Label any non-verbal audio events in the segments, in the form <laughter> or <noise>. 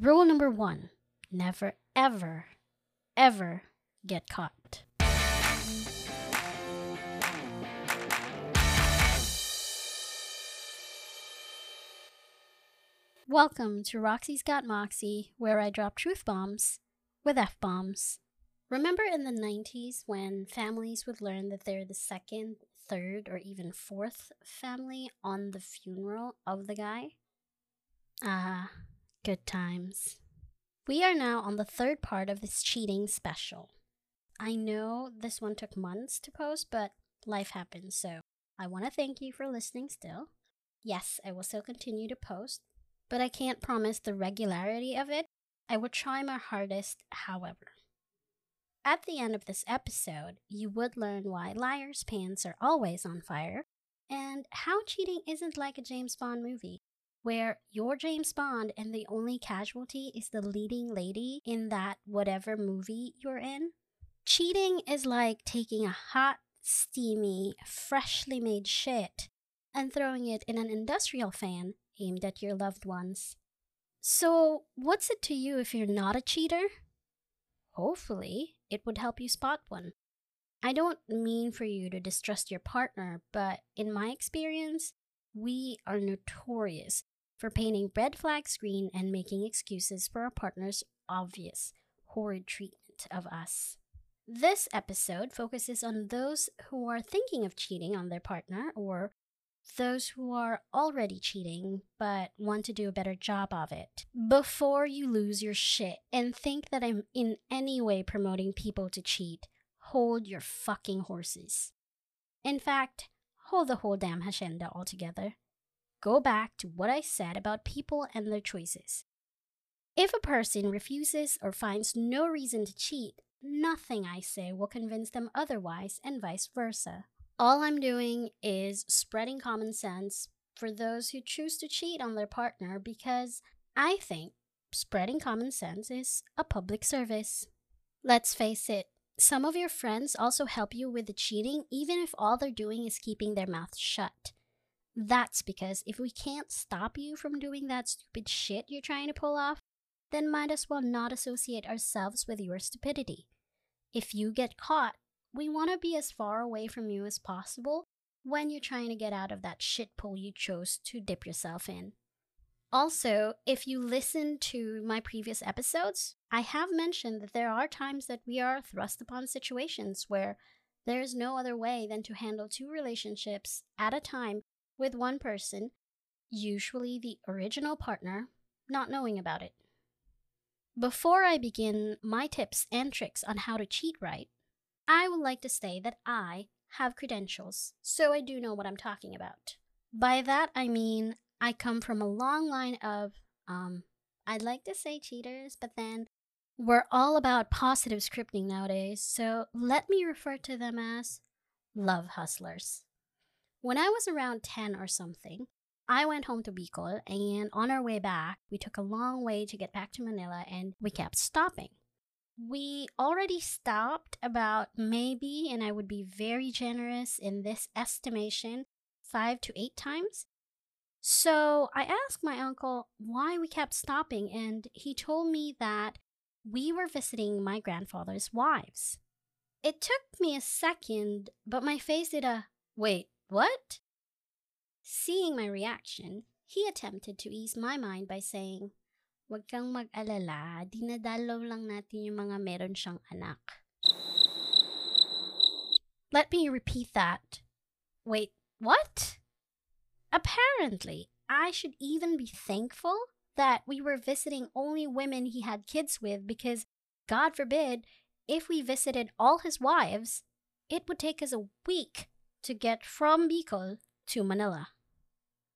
Rule number one never, ever, ever get caught. Welcome to Roxy's Got Moxie, where I drop truth bombs with F bombs. Remember in the 90s when families would learn that they're the second, third, or even fourth family on the funeral of the guy? Ah, good times. We are now on the third part of this cheating special. I know this one took months to post, but life happens, so I want to thank you for listening still. Yes, I will still continue to post, but I can't promise the regularity of it. I will try my hardest, however. At the end of this episode, you would learn why liars' pants are always on fire and how cheating isn't like a James Bond movie, where you're James Bond and the only casualty is the leading lady in that whatever movie you're in. Cheating is like taking a hot, steamy, freshly made shit and throwing it in an industrial fan aimed at your loved ones. So, what's it to you if you're not a cheater? Hopefully, it would help you spot one. I don't mean for you to distrust your partner, but in my experience, we are notorious for painting red flags green and making excuses for our partner's obvious, horrid treatment of us. This episode focuses on those who are thinking of cheating on their partner or those who are already cheating but want to do a better job of it. Before you lose your shit and think that I'm in any way promoting people to cheat, hold your fucking horses. In fact, hold the whole damn hacienda altogether. Go back to what I said about people and their choices. If a person refuses or finds no reason to cheat, nothing I say will convince them otherwise, and vice versa. All I'm doing is spreading common sense for those who choose to cheat on their partner because I think spreading common sense is a public service. Let's face it, some of your friends also help you with the cheating, even if all they're doing is keeping their mouth shut. That's because if we can't stop you from doing that stupid shit you're trying to pull off, then might as well not associate ourselves with your stupidity. If you get caught, we want to be as far away from you as possible when you're trying to get out of that shit pool you chose to dip yourself in. Also, if you listen to my previous episodes, I have mentioned that there are times that we are thrust upon situations where there is no other way than to handle two relationships at a time with one person, usually the original partner, not knowing about it. Before I begin my tips and tricks on how to cheat right, I would like to say that I have credentials, so I do know what I'm talking about. By that, I mean I come from a long line of, um, I'd like to say cheaters, but then we're all about positive scripting nowadays, so let me refer to them as love hustlers. When I was around 10 or something, I went home to Bicol, and on our way back, we took a long way to get back to Manila and we kept stopping. We already stopped about maybe, and I would be very generous in this estimation, five to eight times. So I asked my uncle why we kept stopping, and he told me that we were visiting my grandfather's wives. It took me a second, but my face did a wait, what? Seeing my reaction, he attempted to ease my mind by saying, Huwag kang mag-alala, dinadalaw lang natin yung mga meron siyang anak. Let me repeat that. Wait, what? Apparently, I should even be thankful that we were visiting only women he had kids with because, God forbid, if we visited all his wives, it would take us a week to get from Bicol to Manila.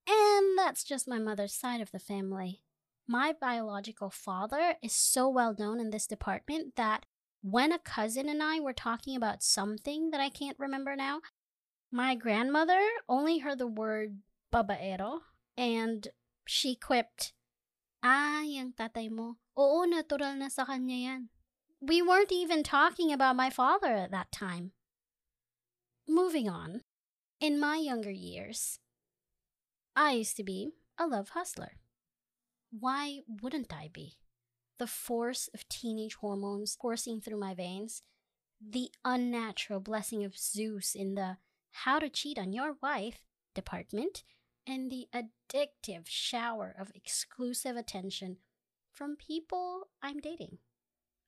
And that's just my mother's side of the family. My biological father is so well known in this department that when a cousin and I were talking about something that I can't remember now, my grandmother only heard the word babaero and she quipped, Ah, yung tatay mo. Oo, natural na sa kanya yan. We weren't even talking about my father at that time. Moving on, in my younger years, I used to be a love hustler. Why wouldn't I be? the force of teenage hormones coursing through my veins, the unnatural blessing of Zeus in the how to cheat on your wife department, and the addictive shower of exclusive attention from people I'm dating.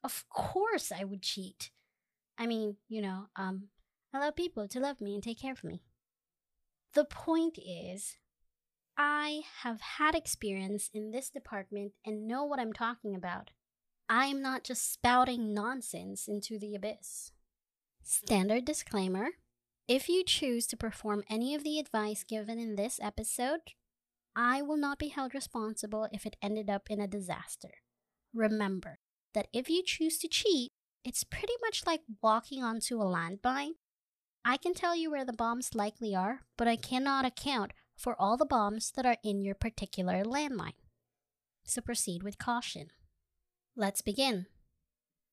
Of course, I would cheat. I mean, you know, um, allow people to love me and take care of me. The point is, I have had experience in this department and know what I'm talking about. I'm not just spouting nonsense into the abyss. Standard disclaimer if you choose to perform any of the advice given in this episode, I will not be held responsible if it ended up in a disaster. Remember that if you choose to cheat, it's pretty much like walking onto a landmine. I can tell you where the bombs likely are, but I cannot account for all the bombs that are in your particular landline. So proceed with caution. Let's begin.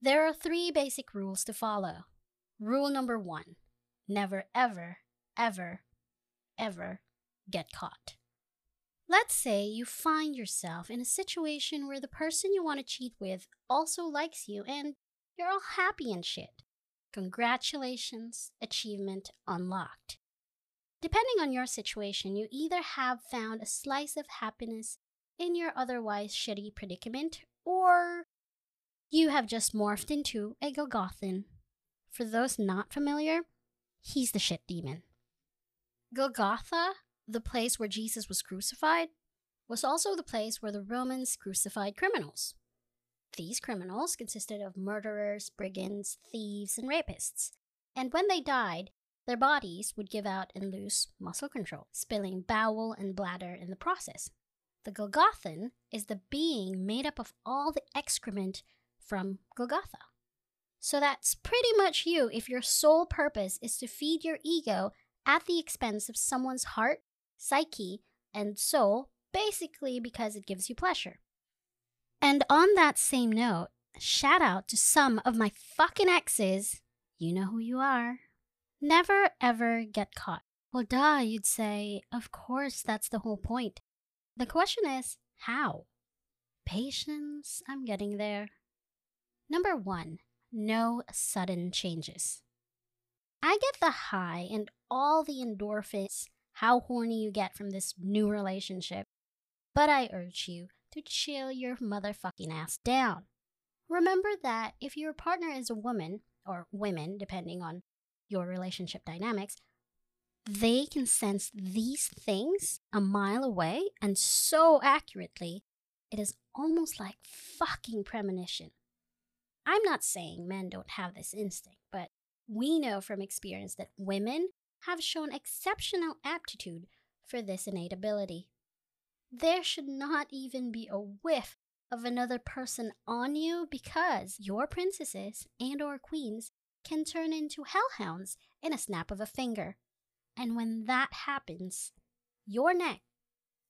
There are three basic rules to follow. Rule number one never, ever, ever, ever get caught. Let's say you find yourself in a situation where the person you want to cheat with also likes you and you're all happy and shit. Congratulations, achievement unlocked. Depending on your situation, you either have found a slice of happiness in your otherwise shitty predicament, or you have just morphed into a Golgothan. For those not familiar, he's the shit demon. Golgotha the place where Jesus was crucified was also the place where the Romans crucified criminals. These criminals consisted of murderers, brigands, thieves, and rapists. And when they died, their bodies would give out and lose muscle control, spilling bowel and bladder in the process. The Golgothan is the being made up of all the excrement from Golgotha. So that's pretty much you if your sole purpose is to feed your ego at the expense of someone's heart psyche, and soul, basically because it gives you pleasure. And on that same note, shout out to some of my fucking exes. You know who you are. Never ever get caught. Well, duh, you'd say, of course, that's the whole point. The question is, how? Patience, I'm getting there. Number one, no sudden changes. I get the high and all the endorphins how horny you get from this new relationship, but I urge you to chill your motherfucking ass down. Remember that if your partner is a woman, or women, depending on your relationship dynamics, they can sense these things a mile away and so accurately, it is almost like fucking premonition. I'm not saying men don't have this instinct, but we know from experience that women have shown exceptional aptitude for this innate ability. There should not even be a whiff of another person on you because your princesses and or queens can turn into hellhounds in a snap of a finger. And when that happens, your neck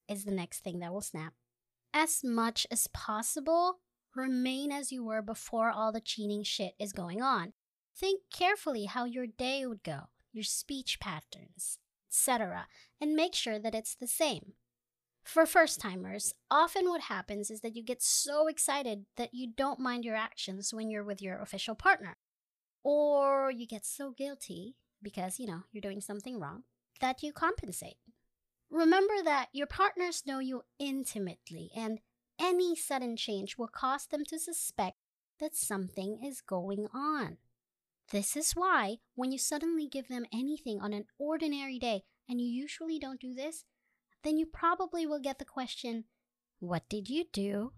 is the next thing that will snap. As much as possible, remain as you were before all the cheating shit is going on. Think carefully how your day would go your speech patterns, etc., and make sure that it's the same. For first timers, often what happens is that you get so excited that you don't mind your actions when you're with your official partner. Or you get so guilty because, you know, you're doing something wrong that you compensate. Remember that your partners know you intimately, and any sudden change will cause them to suspect that something is going on. This is why, when you suddenly give them anything on an ordinary day, and you usually don't do this, then you probably will get the question, What did you do?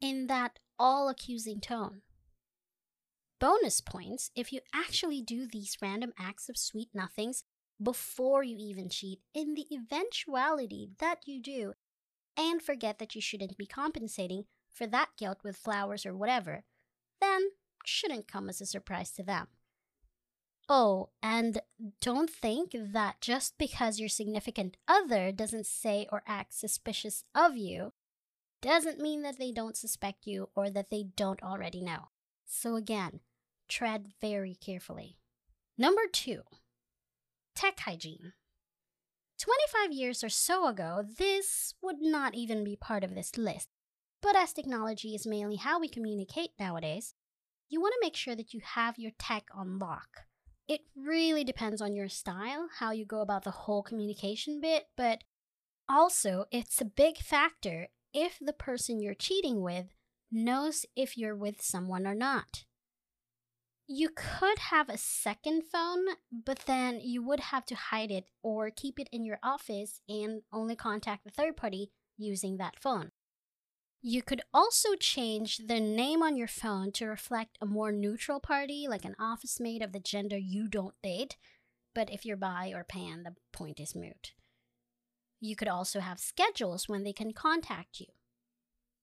in that all accusing tone. Bonus points if you actually do these random acts of sweet nothings before you even cheat, in the eventuality that you do, and forget that you shouldn't be compensating for that guilt with flowers or whatever, then shouldn't come as a surprise to them. Oh, and don't think that just because your significant other doesn't say or act suspicious of you doesn't mean that they don't suspect you or that they don't already know. So, again, tread very carefully. Number two, tech hygiene. 25 years or so ago, this would not even be part of this list. But as technology is mainly how we communicate nowadays, you want to make sure that you have your tech on lock. It really depends on your style, how you go about the whole communication bit, but also it's a big factor if the person you're cheating with knows if you're with someone or not. You could have a second phone, but then you would have to hide it or keep it in your office and only contact the third party using that phone. You could also change the name on your phone to reflect a more neutral party, like an office mate of the gender you don't date. But if you're bi or pan, the point is moot. You could also have schedules when they can contact you.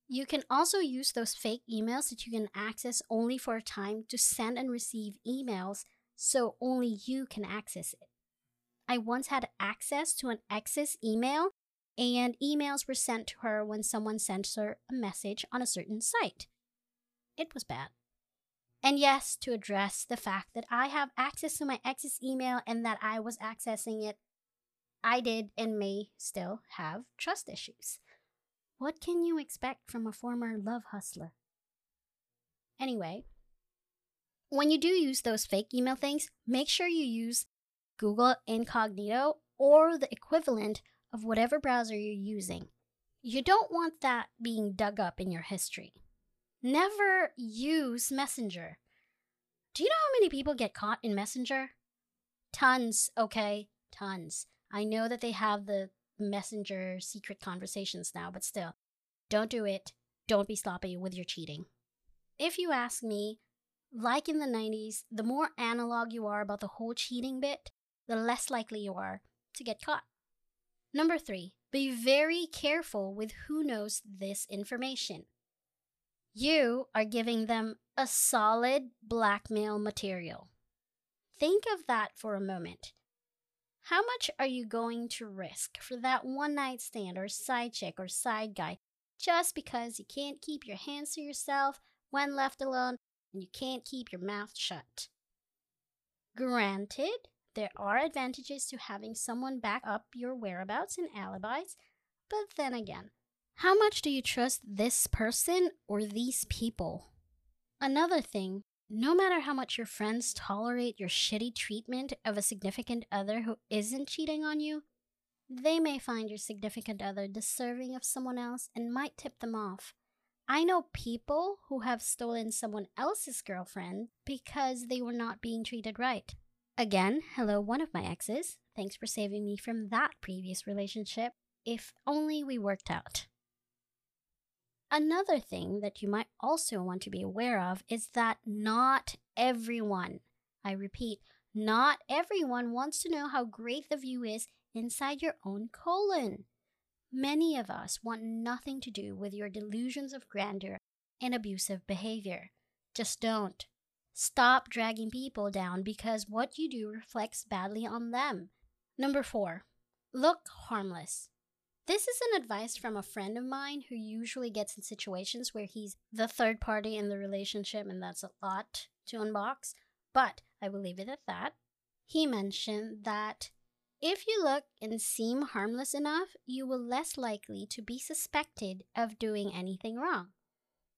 You can also use those fake emails that you can access only for a time to send and receive emails so only you can access it. I once had access to an ex's email and emails were sent to her when someone sent her a message on a certain site. It was bad. And yes, to address the fact that I have access to my ex's email and that I was accessing it, I did and may still have trust issues. What can you expect from a former love hustler? Anyway, when you do use those fake email things, make sure you use Google Incognito or the equivalent of whatever browser you're using. You don't want that being dug up in your history. Never use Messenger. Do you know how many people get caught in Messenger? Tons, okay? Tons. I know that they have the Messenger secret conversations now, but still, don't do it. Don't be sloppy with your cheating. If you ask me, like in the 90s, the more analog you are about the whole cheating bit, the less likely you are to get caught. Number three, be very careful with who knows this information. You are giving them a solid blackmail material. Think of that for a moment. How much are you going to risk for that one night stand or side chick or side guy just because you can't keep your hands to yourself when left alone and you can't keep your mouth shut? Granted, there are advantages to having someone back up your whereabouts and alibis, but then again, how much do you trust this person or these people? Another thing, no matter how much your friends tolerate your shitty treatment of a significant other who isn't cheating on you, they may find your significant other deserving of someone else and might tip them off. I know people who have stolen someone else's girlfriend because they were not being treated right. Again, hello, one of my exes. Thanks for saving me from that previous relationship. If only we worked out. Another thing that you might also want to be aware of is that not everyone, I repeat, not everyone wants to know how great the view is inside your own colon. Many of us want nothing to do with your delusions of grandeur and abusive behavior. Just don't. Stop dragging people down because what you do reflects badly on them. Number four, look harmless. This is an advice from a friend of mine who usually gets in situations where he's the third party in the relationship, and that's a lot to unbox, but I will leave it at that. He mentioned that if you look and seem harmless enough, you will less likely to be suspected of doing anything wrong.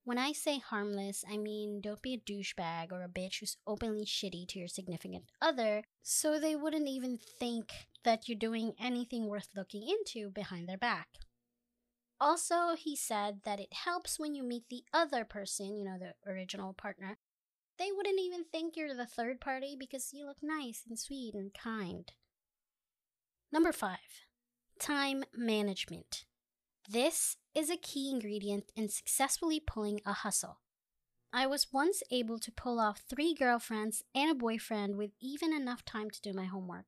When I say harmless, I mean don't be a douchebag or a bitch who's openly shitty to your significant other, so they wouldn't even think that you're doing anything worth looking into behind their back. Also, he said that it helps when you meet the other person, you know, the original partner. They wouldn't even think you're the third party because you look nice and sweet and kind. Number five, time management. This is a key ingredient in successfully pulling a hustle. I was once able to pull off three girlfriends and a boyfriend with even enough time to do my homework.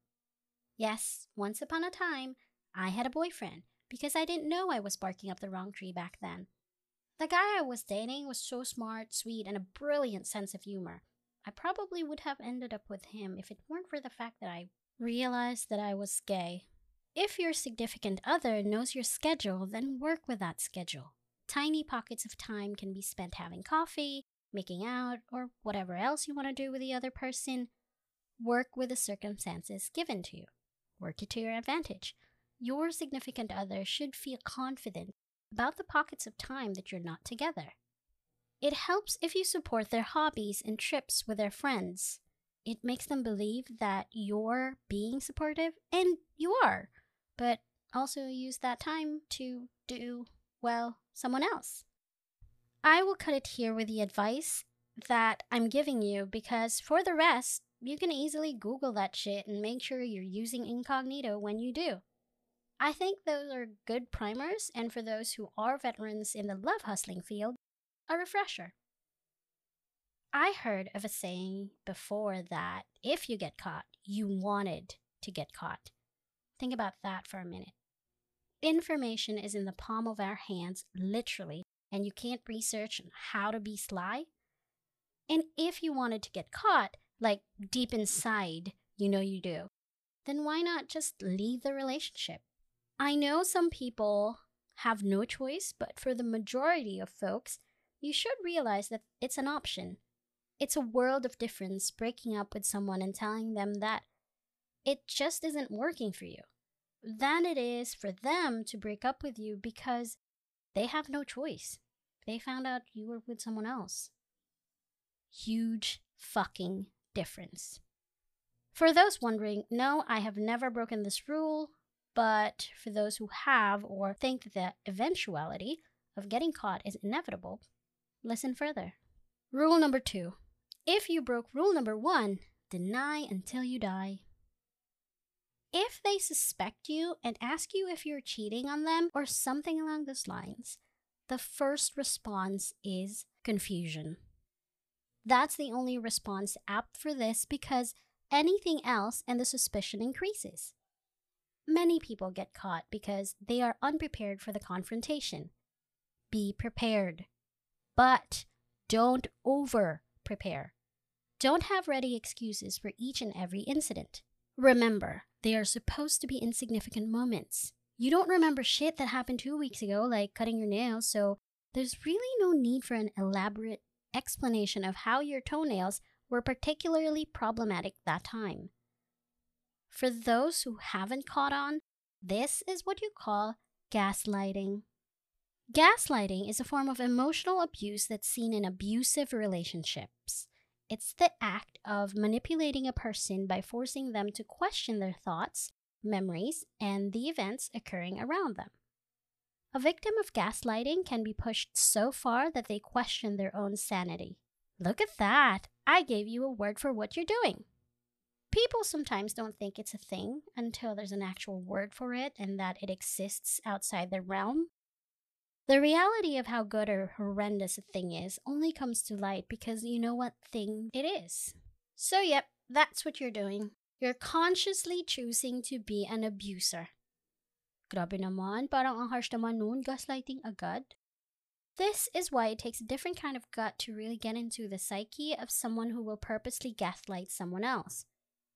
Yes, once upon a time, I had a boyfriend because I didn't know I was barking up the wrong tree back then. The guy I was dating was so smart, sweet, and a brilliant sense of humor. I probably would have ended up with him if it weren't for the fact that I realized that I was gay. If your significant other knows your schedule, then work with that schedule. Tiny pockets of time can be spent having coffee, making out, or whatever else you want to do with the other person. Work with the circumstances given to you. Work it to your advantage. Your significant other should feel confident about the pockets of time that you're not together. It helps if you support their hobbies and trips with their friends. It makes them believe that you're being supportive, and you are, but also use that time to do, well, someone else. I will cut it here with the advice that I'm giving you because for the rest, you can easily Google that shit and make sure you're using incognito when you do. I think those are good primers, and for those who are veterans in the love hustling field, a refresher. I heard of a saying before that if you get caught, you wanted to get caught. Think about that for a minute. Information is in the palm of our hands, literally, and you can't research how to be sly. And if you wanted to get caught, like deep inside, you know you do, then why not just leave the relationship? I know some people have no choice, but for the majority of folks, you should realize that it's an option. It's a world of difference breaking up with someone and telling them that it just isn't working for you than it is for them to break up with you because they have no choice. They found out you were with someone else. Huge fucking difference. For those wondering, no, I have never broken this rule, but for those who have or think that the eventuality of getting caught is inevitable, listen further. Rule number two if you broke rule number one, deny until you die. If they suspect you and ask you if you're cheating on them or something along those lines, the first response is confusion. That's the only response apt for this because anything else and the suspicion increases. Many people get caught because they are unprepared for the confrontation. Be prepared, but don't over prepare. Don't have ready excuses for each and every incident. Remember, they are supposed to be insignificant moments. You don't remember shit that happened two weeks ago, like cutting your nails, so there's really no need for an elaborate explanation of how your toenails were particularly problematic that time. For those who haven't caught on, this is what you call gaslighting. Gaslighting is a form of emotional abuse that's seen in abusive relationships. It's the act of manipulating a person by forcing them to question their thoughts, memories, and the events occurring around them. A victim of gaslighting can be pushed so far that they question their own sanity. Look at that! I gave you a word for what you're doing. People sometimes don't think it's a thing until there's an actual word for it and that it exists outside their realm. The reality of how good or horrendous a thing is only comes to light because you know what thing it is. So, yep, that's what you're doing. You're consciously choosing to be an abuser. Grabe naman, parang ang harsh naman nun, gaslighting agad. This is why it takes a different kind of gut to really get into the psyche of someone who will purposely gaslight someone else.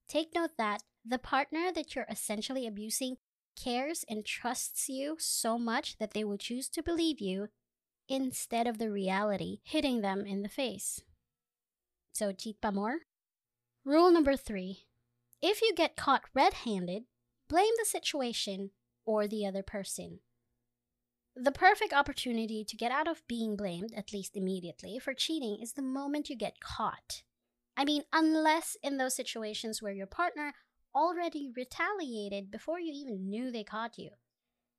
Take note that the partner that you're essentially abusing cares and trusts you so much that they will choose to believe you instead of the reality hitting them in the face. So, cheat pa more? Rule number three if you get caught red handed, blame the situation or the other person. The perfect opportunity to get out of being blamed, at least immediately, for cheating is the moment you get caught. I mean, unless in those situations where your partner already retaliated before you even knew they caught you.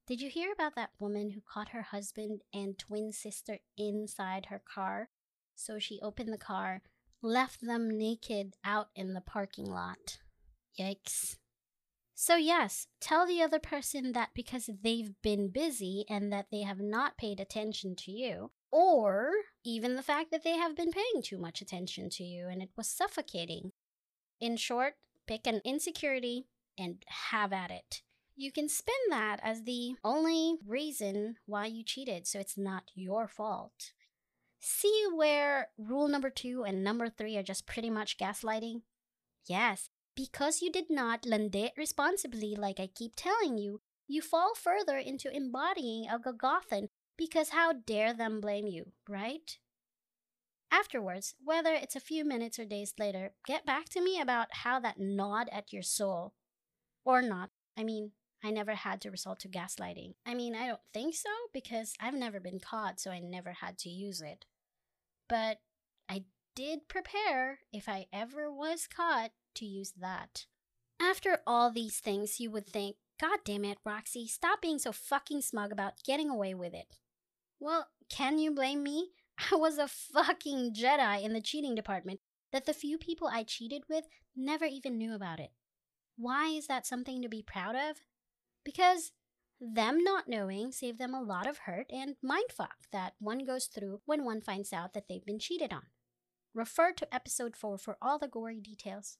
Did you hear about that woman who caught her husband and twin sister inside her car? So she opened the car, left them naked out in the parking lot. Yikes. So, yes, tell the other person that because they've been busy and that they have not paid attention to you, or even the fact that they have been paying too much attention to you and it was suffocating. In short, pick an insecurity and have at it. You can spin that as the only reason why you cheated, so it's not your fault. See where rule number two and number three are just pretty much gaslighting? Yes, because you did not lande responsibly, like I keep telling you, you fall further into embodying a Golgothan because how dare them blame you, right? Afterwards, whether it's a few minutes or days later, get back to me about how that gnawed at your soul. Or not. I mean, I never had to resort to gaslighting. I mean, I don't think so because I've never been caught, so I never had to use it. But I did prepare if I ever was caught to use that. After all these things, you would think, God damn it, Roxy, stop being so fucking smug about getting away with it. Well, can you blame me? <laughs> I was a fucking Jedi in the cheating department that the few people I cheated with never even knew about it. Why is that something to be proud of? Because them not knowing saved them a lot of hurt and mindfuck that one goes through when one finds out that they've been cheated on. Refer to episode 4 for all the gory details.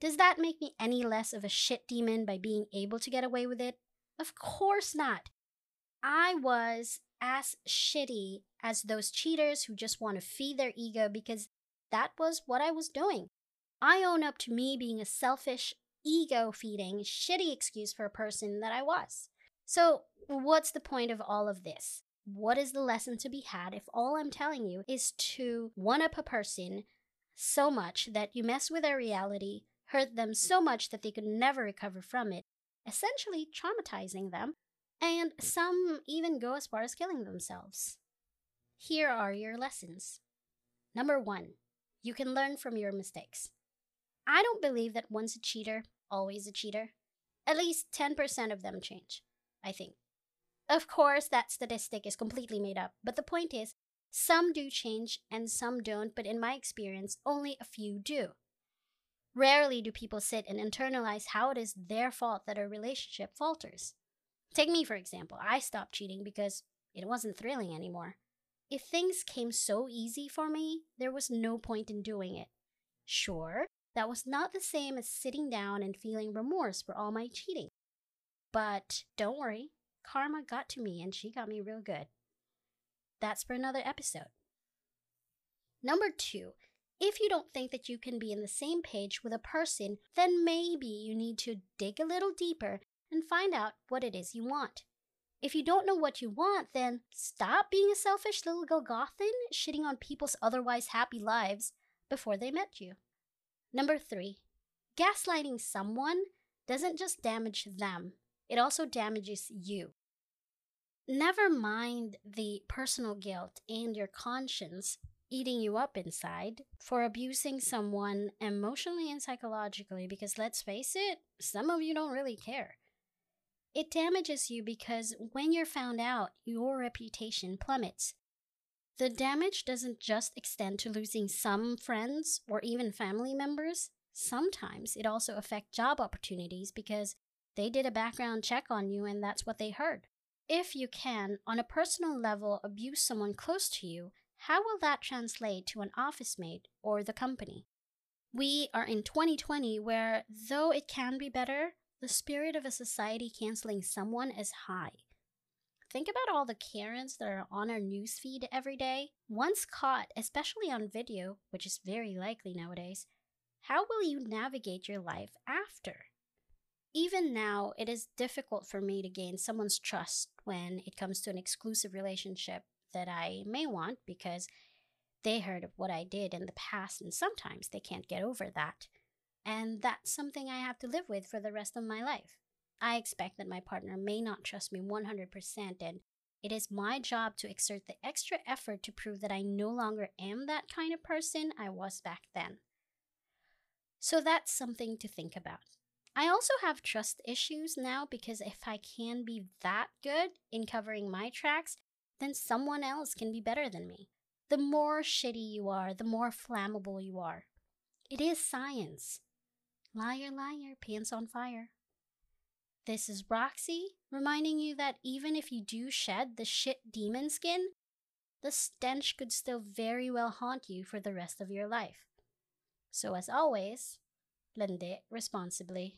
Does that make me any less of a shit demon by being able to get away with it? Of course not. I was as shitty as those cheaters who just want to feed their ego because that was what I was doing. I own up to me being a selfish, ego feeding, shitty excuse for a person that I was. So, what's the point of all of this? What is the lesson to be had if all I'm telling you is to one up a person so much that you mess with their reality, hurt them so much that they could never recover from it, essentially traumatizing them, and some even go as far as killing themselves? Here are your lessons. Number one, you can learn from your mistakes. I don't believe that once a cheater, always a cheater. At least 10% of them change, I think. Of course, that statistic is completely made up, but the point is, some do change and some don't, but in my experience, only a few do. Rarely do people sit and internalize how it is their fault that a relationship falters. Take me, for example. I stopped cheating because it wasn't thrilling anymore. If things came so easy for me, there was no point in doing it. Sure, that was not the same as sitting down and feeling remorse for all my cheating. But don't worry, karma got to me and she got me real good. That's for another episode. Number two, if you don't think that you can be in the same page with a person, then maybe you need to dig a little deeper and find out what it is you want. If you don't know what you want, then stop being a selfish little Golgothan shitting on people's otherwise happy lives before they met you. Number three, gaslighting someone doesn't just damage them, it also damages you. Never mind the personal guilt and your conscience eating you up inside for abusing someone emotionally and psychologically, because let's face it, some of you don't really care. It damages you because when you're found out, your reputation plummets. The damage doesn't just extend to losing some friends or even family members. Sometimes it also affects job opportunities because they did a background check on you and that's what they heard. If you can, on a personal level, abuse someone close to you, how will that translate to an office mate or the company? We are in 2020 where, though it can be better, the spirit of a society canceling someone is high. Think about all the Karens that are on our newsfeed every day. Once caught, especially on video, which is very likely nowadays, how will you navigate your life after? Even now, it is difficult for me to gain someone's trust when it comes to an exclusive relationship that I may want because they heard of what I did in the past and sometimes they can't get over that. And that's something I have to live with for the rest of my life. I expect that my partner may not trust me 100%, and it is my job to exert the extra effort to prove that I no longer am that kind of person I was back then. So that's something to think about. I also have trust issues now because if I can be that good in covering my tracks, then someone else can be better than me. The more shitty you are, the more flammable you are. It is science. Liar, liar, pants on fire. This is Roxy, reminding you that even if you do shed the shit demon skin, the stench could still very well haunt you for the rest of your life. So, as always, lend it responsibly.